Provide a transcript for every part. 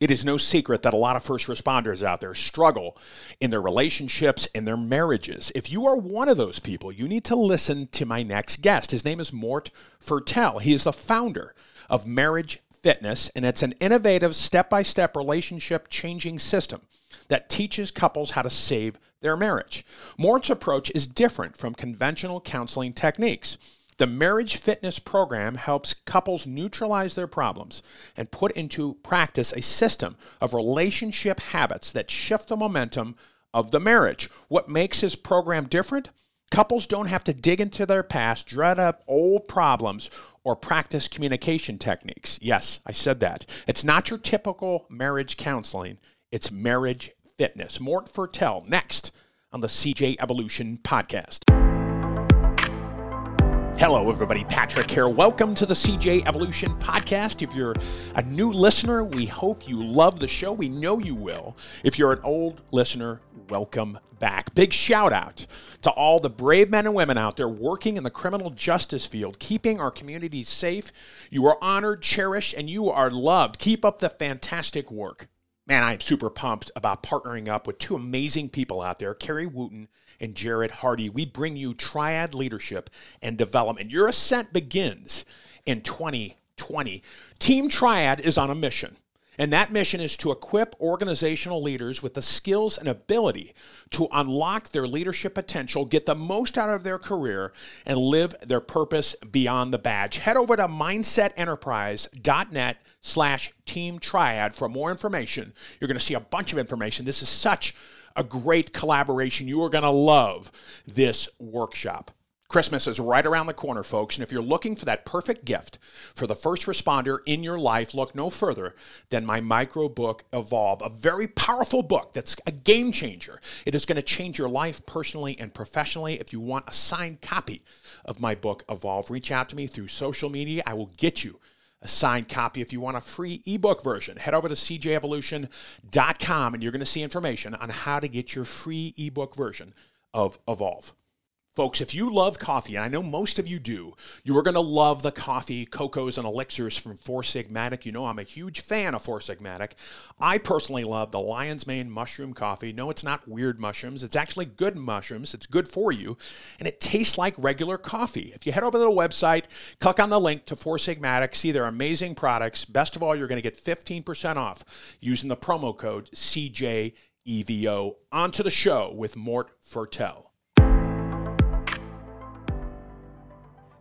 It is no secret that a lot of first responders out there struggle in their relationships and their marriages. If you are one of those people, you need to listen to my next guest. His name is Mort Fertel. He is the founder of Marriage Fitness, and it's an innovative step by step relationship changing system that teaches couples how to save their marriage. Mort's approach is different from conventional counseling techniques. The Marriage Fitness Program helps couples neutralize their problems and put into practice a system of relationship habits that shift the momentum of the marriage. What makes his program different? Couples don't have to dig into their past, dread up old problems, or practice communication techniques. Yes, I said that. It's not your typical marriage counseling, it's marriage fitness. Mort Fertel next on the CJ Evolution podcast. Hello, everybody. Patrick here. Welcome to the CJ Evolution Podcast. If you're a new listener, we hope you love the show. We know you will. If you're an old listener, welcome back. Big shout out to all the brave men and women out there working in the criminal justice field, keeping our communities safe. You are honored, cherished, and you are loved. Keep up the fantastic work. Man, I'm super pumped about partnering up with two amazing people out there, Carrie Wooten and Jerrod Hardy. We bring you triad leadership and development. Your ascent begins in 2020. Team Triad is on a mission. And that mission is to equip organizational leaders with the skills and ability to unlock their leadership potential, get the most out of their career, and live their purpose beyond the badge. Head over to mindsetenterprise.net slash team triad for more information. You're going to see a bunch of information. This is such a great collaboration. You are going to love this workshop. Christmas is right around the corner, folks, and if you're looking for that perfect gift for the first responder in your life, look no further than my micro book, Evolve, a very powerful book that's a game changer. It is going to change your life personally and professionally. If you want a signed copy of my book, Evolve, reach out to me through social media. I will get you a signed copy. If you want a free ebook version, head over to cjevolution.com and you're going to see information on how to get your free ebook version of Evolve. Folks, if you love coffee, and I know most of you do, you are going to love the coffee, cocoas, and elixirs from Four Sigmatic. You know I'm a huge fan of Four Sigmatic. I personally love the Lion's Mane mushroom coffee. No, it's not weird mushrooms. It's actually good mushrooms. It's good for you, and it tastes like regular coffee. If you head over to the website, click on the link to Four Sigmatic, see their amazing products. Best of all, you're going to get 15% off using the promo code CJEVO. On to the show with Mort Fertel.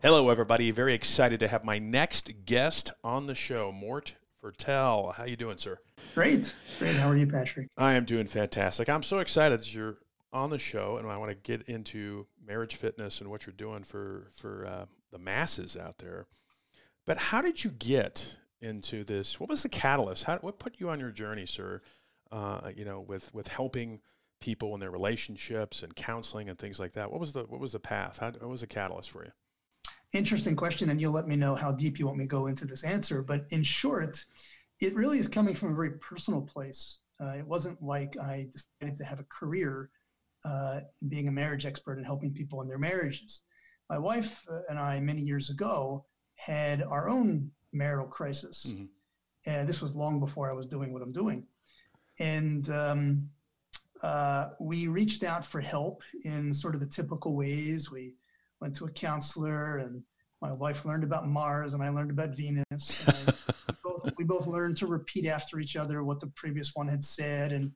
Hello, everybody. Very excited to have my next guest on the show, Mort Fertel. How you doing, sir? Great. Great. How are you, Patrick? I am doing fantastic. I'm so excited that you're on the show, and I want to get into marriage fitness and what you're doing for for uh, the masses out there. But how did you get into this? What was the catalyst? How, what put you on your journey, sir? Uh, you know, with with helping people in their relationships and counseling and things like that. What was the what was the path? How, what was the catalyst for you? Interesting question, and you'll let me know how deep you want me to go into this answer. But in short, it really is coming from a very personal place. Uh, it wasn't like I decided to have a career uh, being a marriage expert and helping people in their marriages. My wife uh, and I, many years ago, had our own marital crisis. Mm-hmm. And this was long before I was doing what I'm doing. And um, uh, we reached out for help in sort of the typical ways. We went to a counselor and my wife learned about Mars and I learned about Venus. We, both, we both learned to repeat after each other what the previous one had said and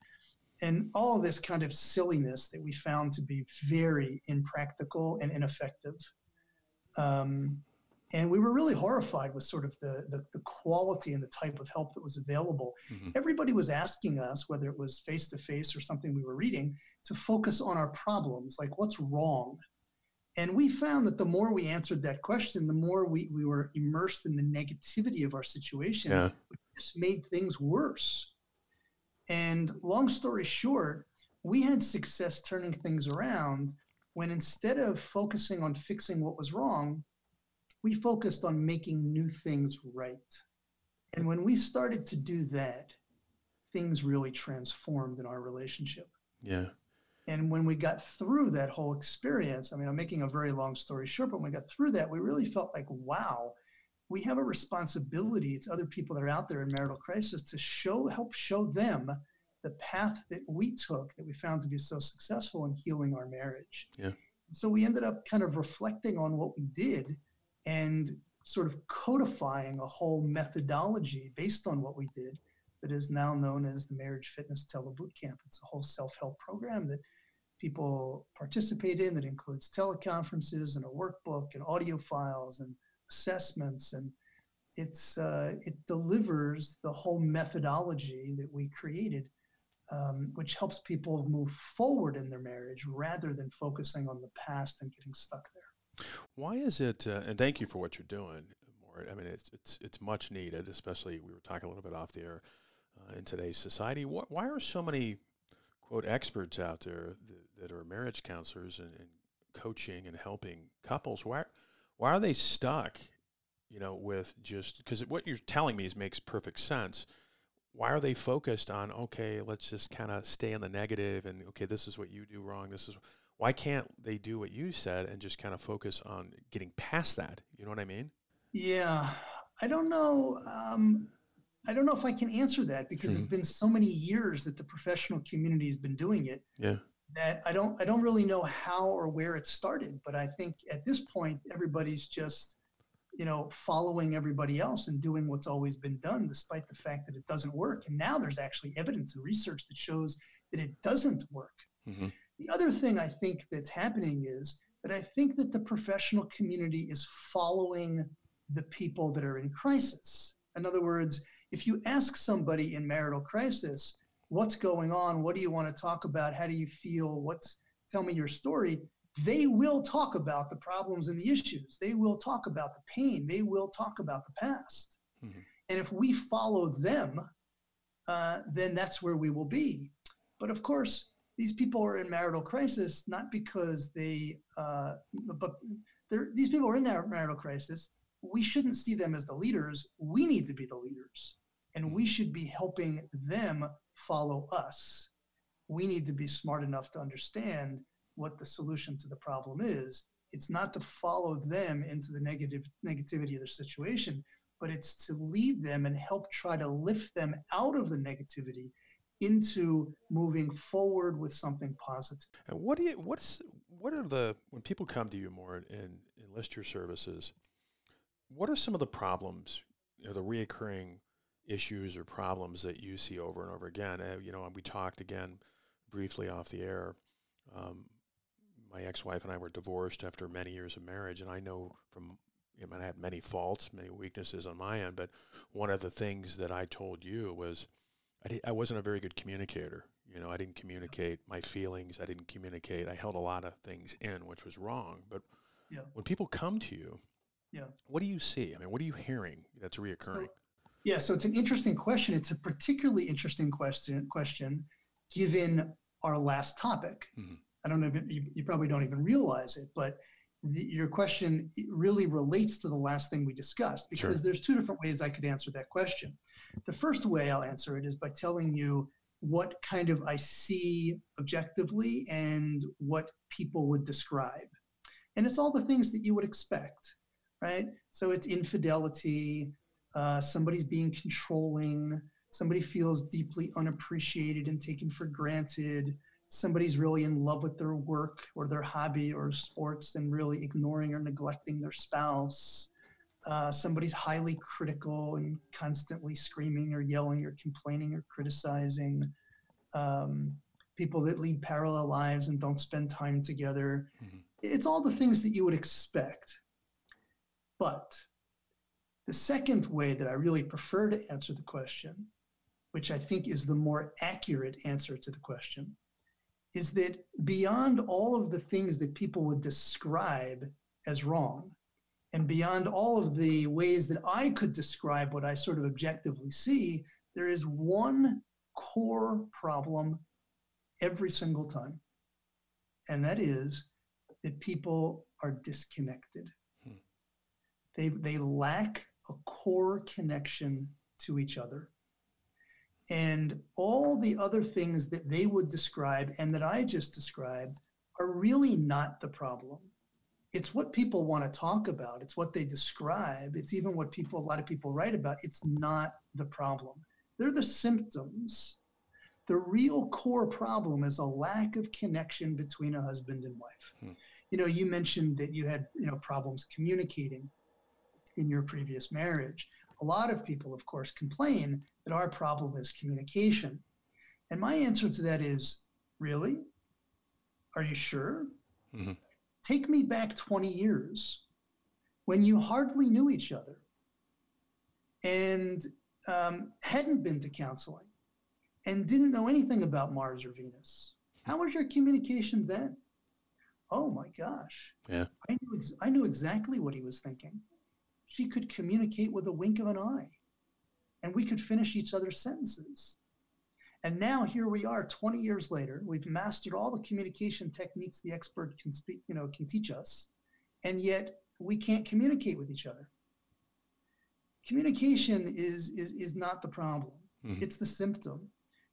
and all of this kind of silliness that we found to be very impractical and ineffective. Um, and we were really horrified with sort of the, the, the, quality and the type of help that was available. Mm-hmm. Everybody was asking us, whether it was face to face or something we were reading, to focus on our problems, like what's wrong and we found that the more we answered that question, the more we, we were immersed in the negativity of our situation, yeah. which just made things worse. And long story short, we had success turning things around when instead of focusing on fixing what was wrong, we focused on making new things right. And when we started to do that, things really transformed in our relationship. Yeah. And when we got through that whole experience, I mean, I'm making a very long story short, but when we got through that, we really felt like, wow, we have a responsibility to other people that are out there in marital crisis to show help show them the path that we took that we found to be so successful in healing our marriage. Yeah. So we ended up kind of reflecting on what we did and sort of codifying a whole methodology based on what we did that is now known as the Marriage Fitness Telebootcamp. It's a whole self-help program that people participate in that includes teleconferences and a workbook and audio files and assessments. And it's uh, it delivers the whole methodology that we created um, which helps people move forward in their marriage rather than focusing on the past and getting stuck there. Why is it uh, and thank you for what you're doing i mean it's it's it's much needed especially we were talking a little bit off the air uh, in today's society. Why, are so many quote experts out there that, that are marriage counselors and, and coaching and helping couples? Why why are they stuck you know with just because what you're telling me is makes perfect sense. Why are they focused on okay let's just kind of stay in the negative and okay this is what you do wrong this is why can't they do what you said and just kind of focus on getting past that? You know what i mean? Yeah i don't know um, i don't know if i can answer that because mm-hmm. it's been so many years that the professional community has been doing it yeah that I don't I don't really know how or where it started, but I think at this point everybody's just you know following everybody else and doing what's always been done despite the fact that it doesn't work. And now there's actually evidence and research that shows that it doesn't work. Mm-hmm. The other thing I think that's happening is that I think that the professional community is following the people that are in crisis. In other words, if you ask somebody in marital crisis, what's going on? What do you want to talk about? How do you feel? What's tell me your story they will talk about the problems and the issues. They will talk about the pain. They will talk about the past. Mm-hmm. and if we follow them uh, then that's where we will be. But of course these people are in marital crisis not because they uh, but these people are in that marital crisis. We shouldn't see them as the leaders. We need to be the leaders and we mm-hmm. should be helping them follow us. We need to be smart enough to understand what the solution to the problem is. It's not to follow them into the negative negativity of their situation, but it's to lead them and help try to lift them out of the negativity into moving forward with something positive. And what do you what's what are the when people come to you Mort and enlist your services, what are some of the problems, know, the reoccurring issues or problems that you see over and over again. Uh, you know, we talked again briefly off the air. Um, my ex-wife and I were divorced after many years of marriage, and I know from you know, I had many faults, many weaknesses on my end, but one of the things that I told you was I, did, I wasn't a very good communicator. You know, I didn't communicate my feelings. I didn't communicate. I held a lot of things in, which was wrong. But yeah. when people come to you, yeah. what do you see? I mean, what are you hearing that's reoccurring? So, yeah, so it's an interesting question. It's a particularly interesting question, question given our last topic. Mm-hmm. I don't know, you, you, probably don't even realize it, but the, your question really relates to the last thing we discussed because sure. there's two different ways I could answer that question. The first way I'll answer it is by telling you what kind of I see objectively and what people would describe. And it's all the things that you would expect, right? So it's infidelity, uh, somebody's being controlling, somebody feels deeply unappreciated and taken for granted, somebody's really in love with their work or their hobby or sports and really ignoring or neglecting their spouse. Uh, somebody's highly critical and constantly screaming or yelling or complaining or criticizing. Um, people that lead parallel lives and don't spend time together. Mm-hmm. It's all the things that you would expect. But the second way that I really prefer to answer the question, which I think is the more accurate answer to the question, is that beyond all of the things that people would describe as wrong, and beyond all of the ways that I could describe what I sort of objectively see, there is one core problem every single time. And that is that people are disconnected. Hmm. They, they lack a core connection to each other. And all the other things that they would describe and that I just described are really not the problem. it's what people want to talk about. It's what they describe. It's even what people, a lot of people write about. It's not the problem. They're the symptoms. The real core problem is a lack of connection between a husband and wife. Hmm. You know, you mentioned that you had, you know, problems communicating in your previous marriage. A lot of people, of course, complain that our problem is communication. And my answer to that is really? Are you sure? Mm-hmm. Take me back 20 years when you hardly knew each other and um, hadn't been to counseling and didn't know anything about Mars or Venus. How was your communication then? Oh my gosh. Yeah. I knew, ex- I knew exactly what he was thinking. She could communicate with a wink of an eye, and we could finish each other's sentences. And now here we are 20 years later. We've mastered all the communication techniques the expert can speak, you know, can teach us. And yet we can't communicate with each other. Communication is is, is not the problem. Mm-hmm. It's the symptom.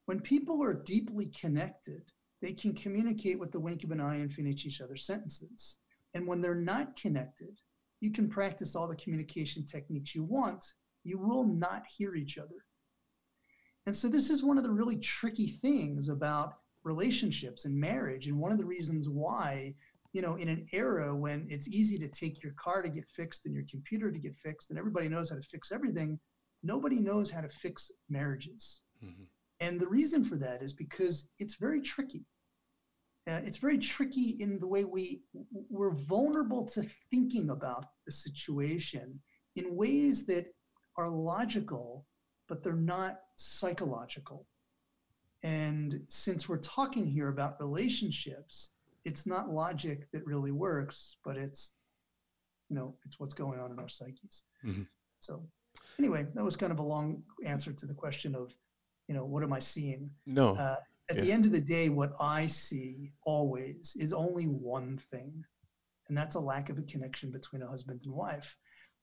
When people are deeply connected, they can communicate with the wink of an eye and finish each other's sentences. And when they're not connected, you can practice all the communication techniques you want. You will not hear each other and so this is one of the really tricky things about relationships and marriage. And one of the reasons why, you know, in an era when it's easy to take your car to get fixed and your computer to get fixed and everybody knows how to fix everything, nobody knows how to fix marriages. Mm-hmm. And the reason for that is because it's very tricky. Uh, it's very tricky in the way we we're vulnerable to thinking about the situation in ways that are logical but they're not psychological. And since we're talking here about relationships, it's not logic that really works, but it's, you know, it's what's going on in our psyches. Mm-hmm. So, anyway, that was kind of a long answer to the question of, you know, what am I seeing? No. Uh, at yeah. the end of the day, what I see always is only one thing, and that's a lack of a connection between a husband and wife.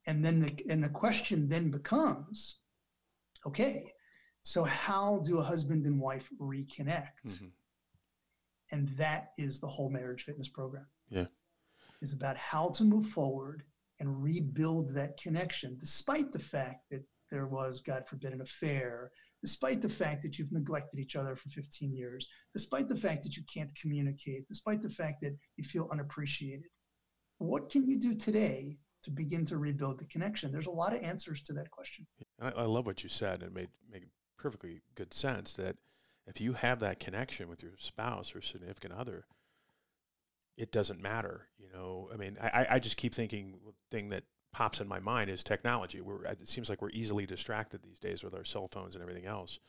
And then the and the question then becomes, okay, so how do a husband and wife reconnect? Mm-hmm. And that is the whole marriage fitness program. Yeah. Is about how to move forward and rebuild that connection, despite the fact that there was, God forbid, an affair, despite the fact that you've neglected each other for 15 years, despite the fact that you can't communicate, despite the fact that you feel unappreciated. What can you do today to begin to rebuild the connection? There's a lot of answers to that question. I, I love what you said. It made made perfectly good sense that if you have that connection with your spouse or significant other, it doesn't matter. You know, I mean, I, I just keep thinking thing that pops in my mind is technology. We're, it seems like we're easily distracted these days with our cell phones and everything else.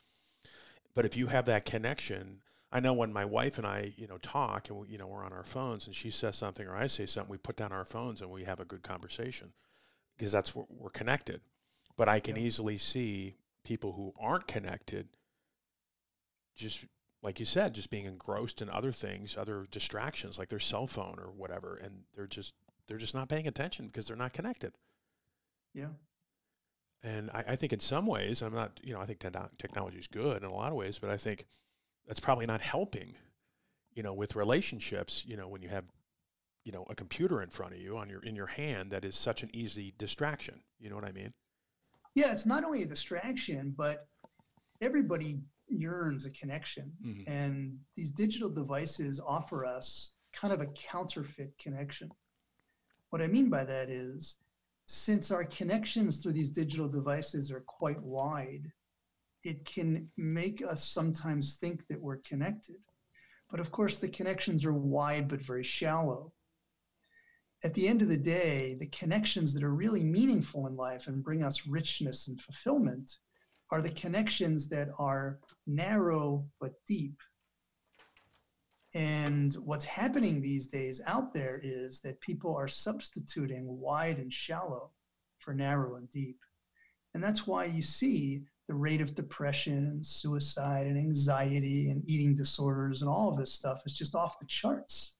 But if you have that connection, I know when my wife and I, you know, talk and we, you know we're on our phones and she says something or I say something, we put down our phones and we have a good conversation because that's what we're connected. But I can yeah. easily see people who aren't connected, just like you said, just being engrossed in other things, other distractions like their cell phone or whatever, and they're just they're just not paying attention because they're not connected. Yeah. And I, I think in some ways, I'm not, you know, I think technology is good in a lot of ways, but I think that's probably not helping, you know, with relationships, you know, when you have, you know, a computer in front of you on your in your hand that is such an easy distraction. You know what I mean? Yeah, it's not only a distraction, but everybody yearns a connection. Mm-hmm. And these digital devices offer us kind of a counterfeit connection. What I mean by that is, since our connections through these digital devices are quite wide, it can make us sometimes think that we're connected. But of course, the connections are wide but very shallow. At the end of the day, the connections that are really meaningful in life and bring us richness and fulfillment are the connections that are narrow but deep. And what's happening these days out there is that people are substituting wide and shallow for narrow and deep. And that's why you see the rate of depression and suicide and anxiety and eating disorders and all of this stuff is just off the charts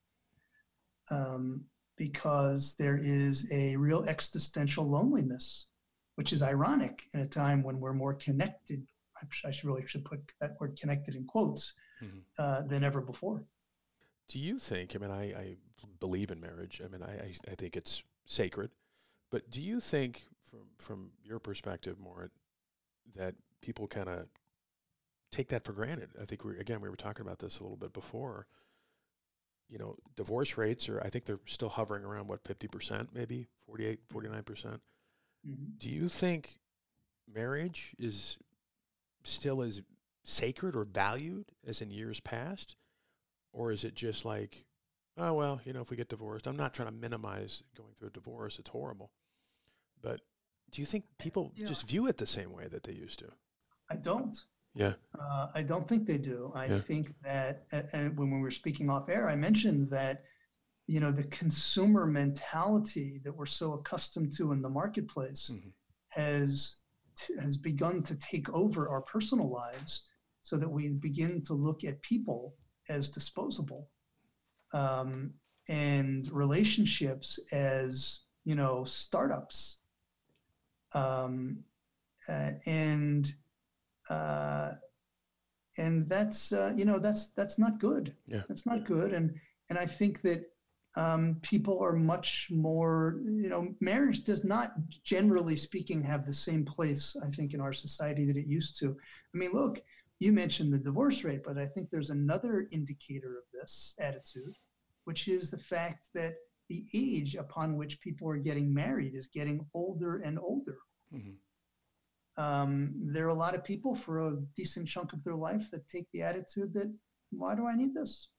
um, because there is a real existential loneliness, which is ironic in a time when we're more connected. I should really should put that word connected in quotes mm-hmm. uh, than ever before. Do you think? I mean, I, I believe in marriage. I mean, I, I think it's sacred. But do you think, from from your perspective, Mort that people kind of take that for granted? I think we again we were talking about this a little bit before. You know, divorce rates are I think they're still hovering around what 50%, maybe 48, 49%. percent mm-hmm. Do you think marriage is still as sacred or valued as in years past? Or is it just like, oh, well, you know, if we get divorced, I'm not trying to minimize going through a divorce, it's horrible. But do you think people yeah. just view it the same way that they used to? I don't. Yeah. Uh, I don't think they do. I yeah. think that and when we were speaking off air, I mentioned that, you know, the consumer mentality that we're so accustomed to in the marketplace mm-hmm. has has begun to take over our personal lives so that we begin to look at people as disposable um, and relationships as you know startups. Um, uh, and uh, and that's uh, you know that's that's not good. Yeah. That's not good. And and i think that um, people are much more you know marriage does not generally speaking have the same place i think in our society that it used to. I mean look you mentioned the divorce rate, but I think there's another indicator of this attitude, which is the fact that the age upon which people are getting married is getting older and older. Mm-hmm. Um, there are a lot of people for a decent chunk of their life that take the attitude that, why do I need this?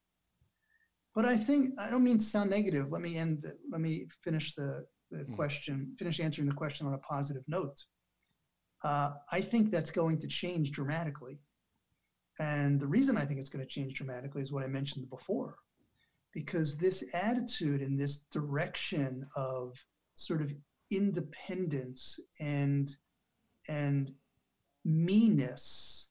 But I think, I don't mean sound negative. Let me end, the, let me finish the, the mm-hmm. question, finish answering the question on a positive note. Uh, I think that's going to change dramatically and the reason I think it's going to change dramatically is what I mentioned before, because this attitude and this direction of sort of independence and and meanness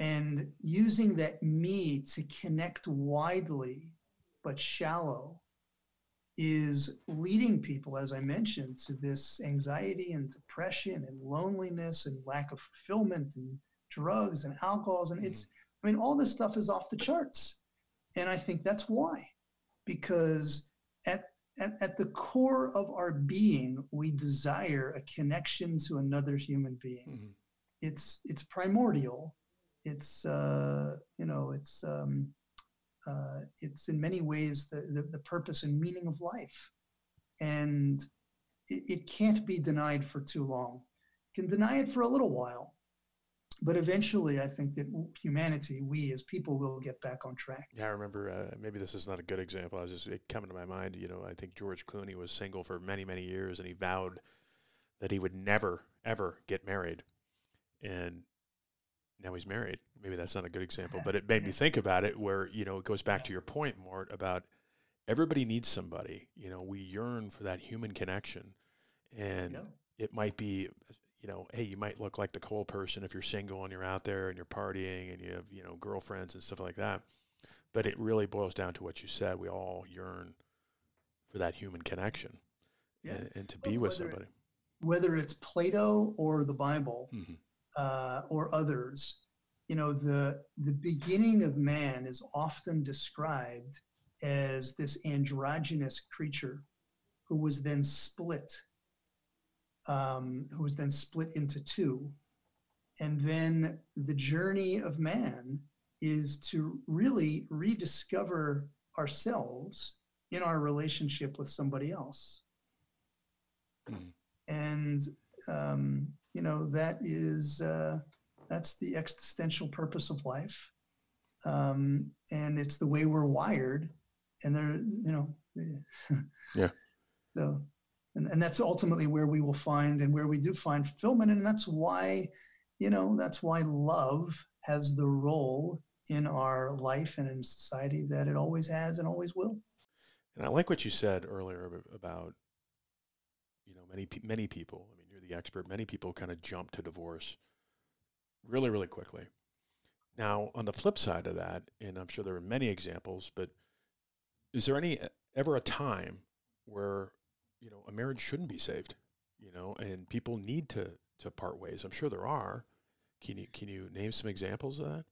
and using that me to connect widely but shallow is leading people, as I mentioned, to this anxiety and depression and loneliness and lack of fulfillment and drugs and alcohols and it's mm-hmm. i mean all this stuff is off the charts. And i think that's why because at at, at the core of our being we desire a connection to another human being. Mm-hmm. it's it's primordial. It's uh, you know it's um, uh, it's in many ways the, the, the purpose and meaning of life. And it, it can't be denied for too long. You can deny it for a little while but eventually i think that humanity we as people will get back on track. Yeah i remember uh, maybe this is not a good example i was just coming to my mind you know i think george clooney was single for many many years and he vowed that he would never ever get married and now he's married. Maybe that's not a good example but it made me think about it where you know it goes back to your point mort about everybody needs somebody you know we yearn for that human connection and yeah. it might be you know, hey, you might look like the cool person if you're single and you're out there and you're partying and you have, you know, girlfriends and stuff like that. But it really boils down to what you said. We all yearn for that human connection yeah. and, and, to be with somebody. Whether it's Plato or the Bible mm-hmm. uh, or others, you know, the, the beginning of man is often described as this androgynous creature who was then split um, who was then split into two. And then the journey of man is to really rediscover ourselves in our relationship with somebody else. Mm-hmm. And, um, you know, that is, uh, that's the existential purpose of life. Um, and it's the way we're wired. And there, you know, yeah. So and, and that's ultimately where we will find and where we do find fulfillment. And that's why you know that's why love has the role in our life and in society that it always has and always will. And i like what you said earlier about you know many many people i mean you're the expert many people kind of jump to divorce really really quickly. Now on the flip side of that and i'm sure there are many examples but is there any ever a time where you know, a marriage shouldn't be saved, you know, and people need to to part ways. I'm sure there are. Can you can you name some examples of that?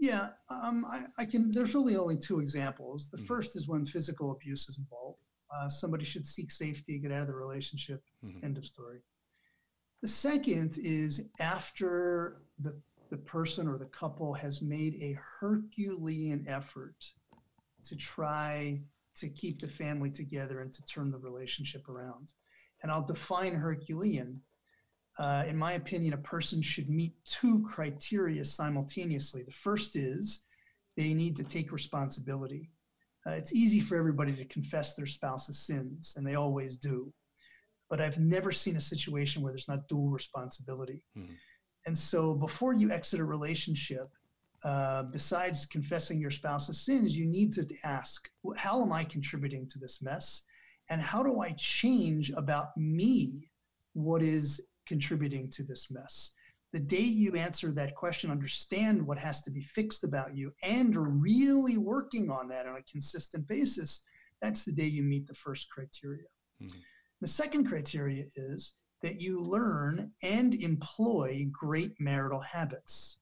Yeah, um, I, I, can. There's really only two examples. The Mhm. first is when physical abuse is involved. Uh, somebody should seek safety, get out of the relationship. Mhm. End of story. The second is after the the person or the couple has made a Herculean effort to try to keep the family together and to turn the relationship around. And I'll define Herculean. Uh, in my opinion, a person should meet two criteria simultaneously. The first is they need to take responsibility. Uh, it's easy for everybody to confess their spouse's sins, and they always do. But I've never seen a situation where there's not dual responsibility. Mhm. And so before you exit a relationship, uh, besides confessing your spouse's sins, you need to ask, how am I contributing to this mess? And how do I change about me what is contributing to this mess? The day you answer that question, understand what has to be fixed about you, and really working on that on a consistent basis, that's the day you meet the first criteria. Mhm. The second criteria is that you learn and employ great marital habits.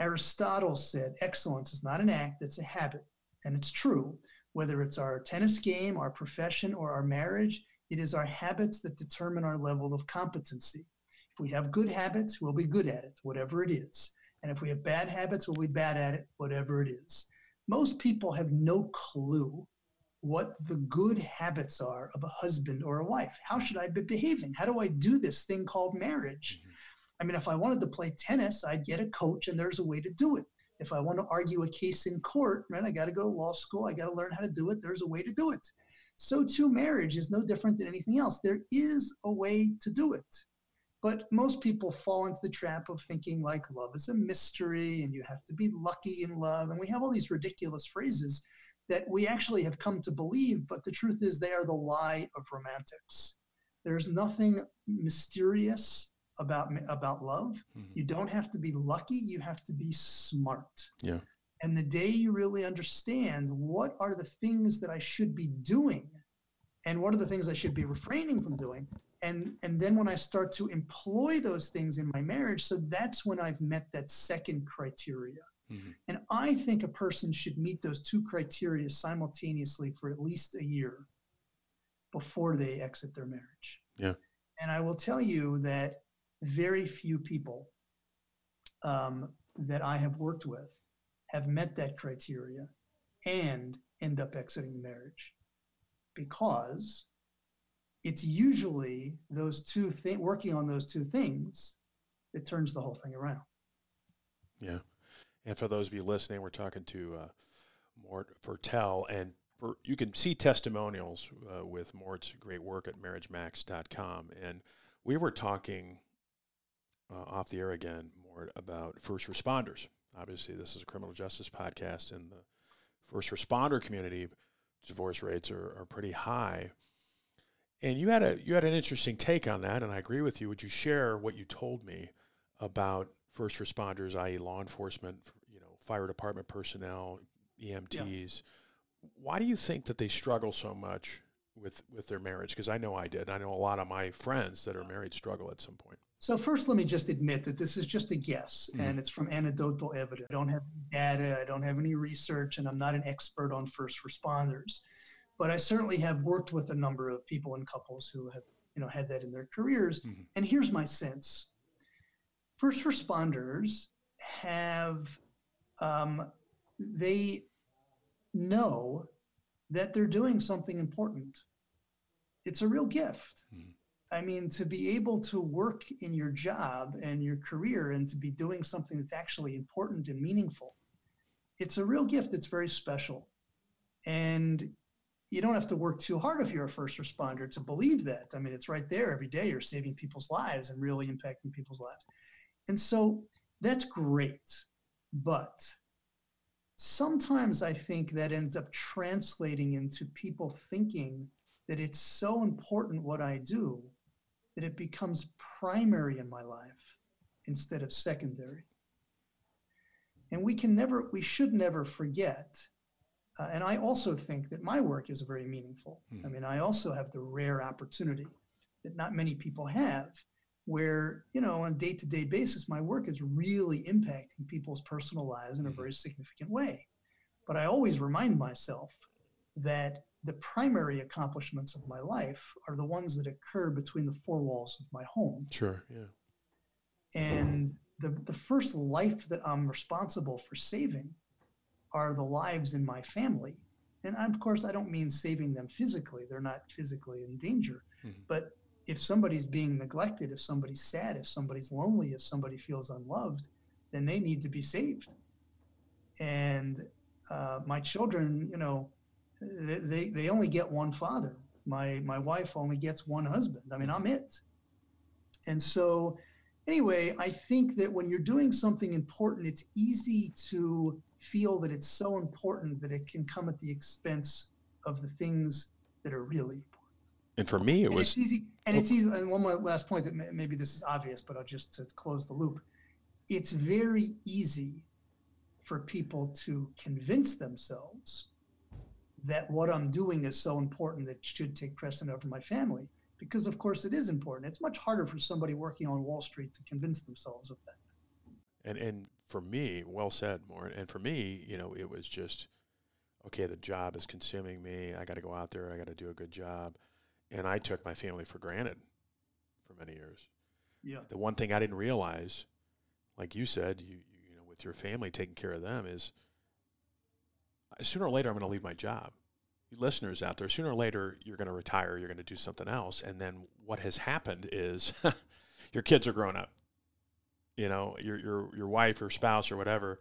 Aristotle said excellence is not an act, it's a habit. And it's true. Whether it's our tennis game, our profession, or our marriage, it is our habits that determine our level of competency. If we have good habits, we'll be good at it, whatever it is. And if we have bad habits, we'll be bad at it, whatever it is. Most people have no clue what the good habits are of a husband or a wife. How should I be behaving? How do I do this thing called marriage? Mm-hmm. I mean, if I wanted to play tennis, I'd get a coach and there's a way to do it. If I want to argue a case in court, right, I got to go to law school. I got to learn how to do it. There's a way to do it. So, too, marriage is no different than anything else. There is a way to do it. But most people fall into the trap of thinking like love is a mystery and you have to be lucky in love. And we have all these ridiculous phrases that we actually have come to believe, but the truth is they are the lie of romantics. There's nothing mysterious about about love. Mhm. You don't have to be lucky, you have to be smart. Yeah. And the day you really understand what are the things that I should be doing and what are the things I should be refraining from doing, and and then when I start to employ those things in my marriage, so that's when I've met that second criteria. Mhm. And I think a person should meet those two criteria simultaneously for at least a year before they exit their marriage. Yeah. And I will tell you that very few people um, that I have worked with have met that criteria and end up exiting marriage because it's usually those two things working on those two things that turns the whole thing around. Yeah. And for those of you listening, we're talking to uh, Mort Fertel, and for, you can see testimonials uh, with Mort's great work at marriagemax.com. And we were talking uh, off the air again, more about first responders. Obviously, this is a criminal justice podcast, and the first responder community divorce rates are, are pretty high. And you had a you had an interesting take on that, and I agree with you. Would you share what you told me about first responders, i.e., law enforcement, you know, fire department personnel, EMTs? Why do you think that they struggle so much with with their marriage? Because I know I did. I know a lot of my friends that are married struggle at some point. So first, let me just admit that this is just a guess, Mhm. and it's from anecdotal evidence. I don't have any data, I don't have any research, and I'm not an expert on first responders. But I certainly have worked with a number of people and couples who have, you know, had that in their careers. Mhm. And here's my sense: first responders have, um, they know that they're doing something important. It's a real gift. Mhm. I mean, to be able to work in your job and your career and to be doing something that's actually important and meaningful, it's a real gift. It's very special. And you don't have to work too hard if you're a first responder to believe that. I mean, it's right there every day. You're saving people's lives and really impacting people's lives. And so that's great. But sometimes I think that ends up translating into people thinking that it's so important what I do that it becomes primary in my life instead of secondary. And we can never, we should never forget. Uh, and I also think that my work is very meaningful. I Mhm. mean, I also have the rare opportunity that not many people have where you know on a day-to-day basis my work is really impacting people's personal lives in a very significant way but i always remind myself that the primary accomplishments of my life are the ones that occur between the four walls of my home Sure. Yeah. and the, the first life that i'm responsible for saving are the lives in my family and of course i don't mean saving them physically they're not physically in danger Mhm. but if somebody's being neglected if somebody's sad if somebody's lonely if somebody feels unloved then they need to be saved and uh, my children you know they, they, only get one father. My my wife only gets one husband. I mean i'm mm-hmm. it. And so anyway i think that when you're doing something important it's easy to feel that it's so important that it can come at the expense of the things that are really important. And for me, it and was it's easy and it's oh. easy and one more last point that may- maybe this is obvious but i'll just to close the loop. It's very easy for people to convince themselves that what i'm doing is so important that it should take precedent over my family because of course it is important it's much harder for somebody working on wall street to convince themselves of that and and for me, well said, Mort. And for me, you know, it was just okay. The job is consuming me. I got to go out there. I got to do a good job, and I took my family for granted for many years. yeah The one thing I didn't realize, like you said, you you know, with your family taking care of them is sooner or later I'm going to leave my job. You listeners out there, sooner or later you're going to retire. You're going to do something else, and then what has happened is your kids are grown up. You know, your your your wife or spouse or whatever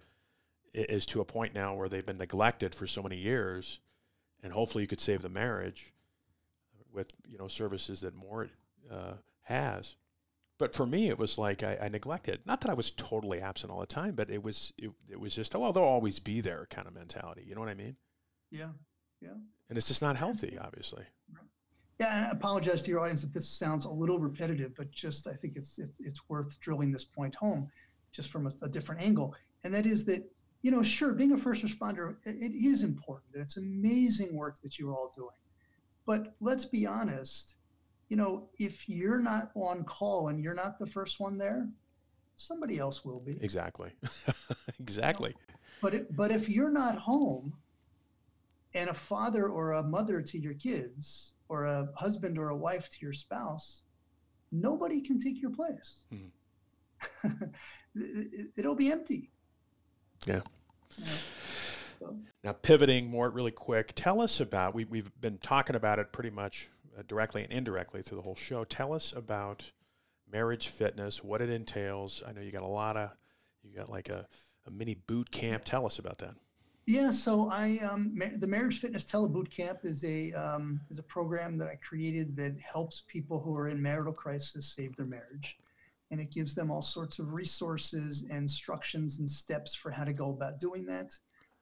is to a point now where they've been neglected for so many years, and hopefully you could save the marriage with you know services that Mort uh, has. But for me, it was like I, I neglected. Not that I was totally absent all the time, but it was it, it was just oh well they'll always be there kind of mentality. You know what I mean? yeah yeah. And it's just not healthy, obviously. Yeah, and I apologize to your audience if this sounds a little repetitive, but just I think it's it's, it's worth drilling this point home, just from a, a different angle, and that is that you know, sure, being a first responder it, it is important. It's amazing work that you're all doing, but let's be honest. You know, if you're not on call and you're not the first one there, somebody else will be. Exactly. exactly. But it, but if you're not home, and a father or a mother to your kids, or a husband or a wife to your spouse, nobody can take your place. Mm-hmm. it, it'll be empty. Yeah. So, Now, pivoting Mort really quick, tell us about, we, we've been talking about it pretty much uh, directly and indirectly through the whole show. Tell us about marriage fitness, what it entails. I know you got a lot of, you got like a, a mini boot camp. Tell us about that. Yeah, so I um, the Marriage Fitness Teleboot Camp is a um, is a program that I created that helps people who are in marital crisis save their marriage, and it gives them all sorts of resources, and instructions, and steps for how to go about doing that.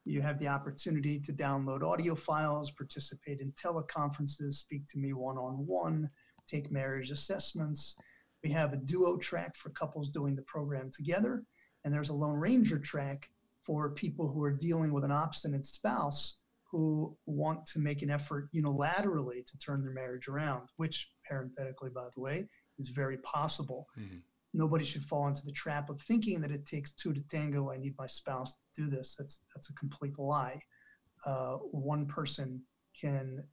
You have the opportunity to download audio files, participate in teleconferences, speak to me one on one, take marriage assessments. We have a duo track for couples doing the program together, and there's a Lone Ranger track for people who are dealing with an obstinate spouse who want to make an effort unilaterally to turn their marriage around, which, parenthetically, by the way, is very possible. Mhm. Nobody should fall into the trap of thinking that it takes two to tango. I need my spouse to do this. That's that's a complete lie. Uh, one person can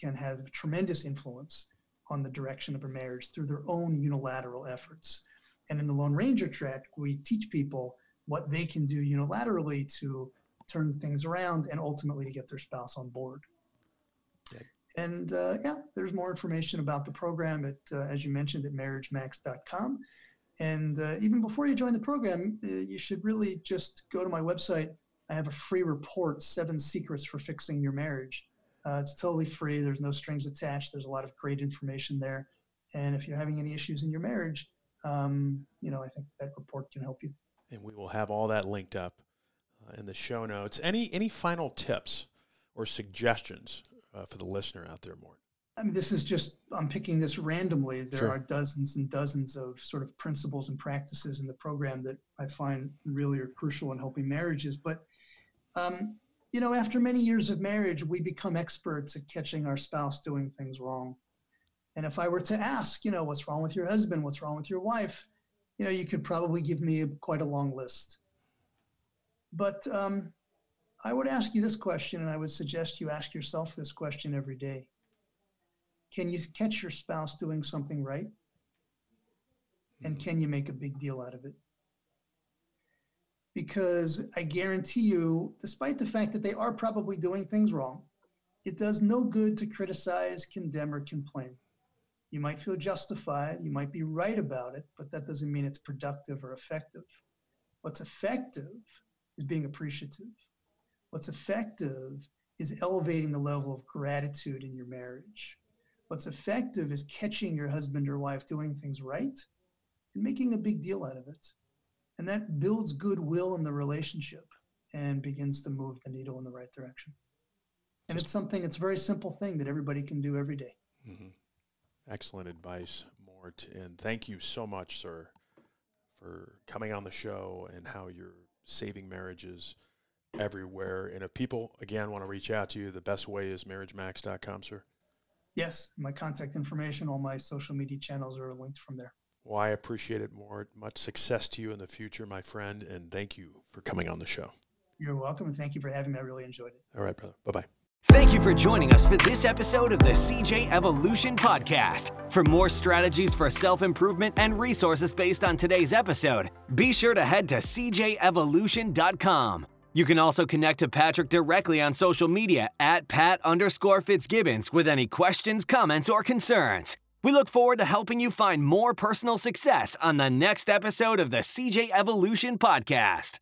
can have tremendous influence on the direction of a marriage through their own unilateral efforts. And in the Lone Ranger track, we teach people what they can do unilaterally to turn things around and ultimately to get their spouse on board. Yeah. And uh, yeah, there's more information about the program at, uh, as you mentioned, at marriagemax.com. And uh, even before you join the program, uh, you should really just go to my website. I have a free report, Seven Secrets for Fixing Your Marriage. Uh, it's totally free. There's no strings attached. There's a lot of great information there. And if you're having any issues in your marriage, um, you know, I think that report can help you. And we will have all that linked up uh, in the show notes. Any, any final tips or suggestions uh, for the listener out there, Mort? I mean, this is just, I'm picking this randomly. There Sure. are dozens and dozens of sort of principles and practices in the program that I find really are crucial in helping marriages. But, um, you know, after many years of marriage, we become experts at catching our spouse doing things wrong. And if I were to ask, you know, what's wrong with your husband? What's wrong with your wife? You know, you could probably give me a, quite a long list. But um, I would ask you this question, and I would suggest you ask yourself this question every day Can you catch your spouse doing something right? And mm-hmm. can you make a big deal out of it? Because I guarantee you, despite the fact that they are probably doing things wrong, it does no good to criticize, condemn, or complain. You might feel justified, you might be right about it, but that doesn't mean it's productive or effective. What's effective is being appreciative. What's effective is elevating the level of gratitude in your marriage. What's effective is catching your husband or wife doing things right and making a big deal out of it. And that builds goodwill in the relationship and begins to move the needle in the right direction. And it's something, it's a very simple thing that everybody can do every day. Mm-hmm. Excellent advice, Mort. And thank you so much, sir, for coming on the show and how you're saving marriages everywhere. And if people, again, want to reach out to you, the best way is marriagemax.com, sir. Yes, my contact information, all my social media channels are linked from there. Well, I appreciate it Mort. Much success to you in the future, my friend, and thank you for coming on the show. You're welcome, and thank you for having me. I really enjoyed it. All right, brother. Bye bye. Thank you for joining us for this episode of the CJ Evolution Podcast. For more strategies for self improvement and resources based on today's episode, be sure to head to cjevolution.com. You can also connect to Patrick directly on social media at Pat underscore Fitzgibbons with any questions, comments, or concerns. We look forward to helping you find more personal success on the next episode of the CJ Evolution Podcast.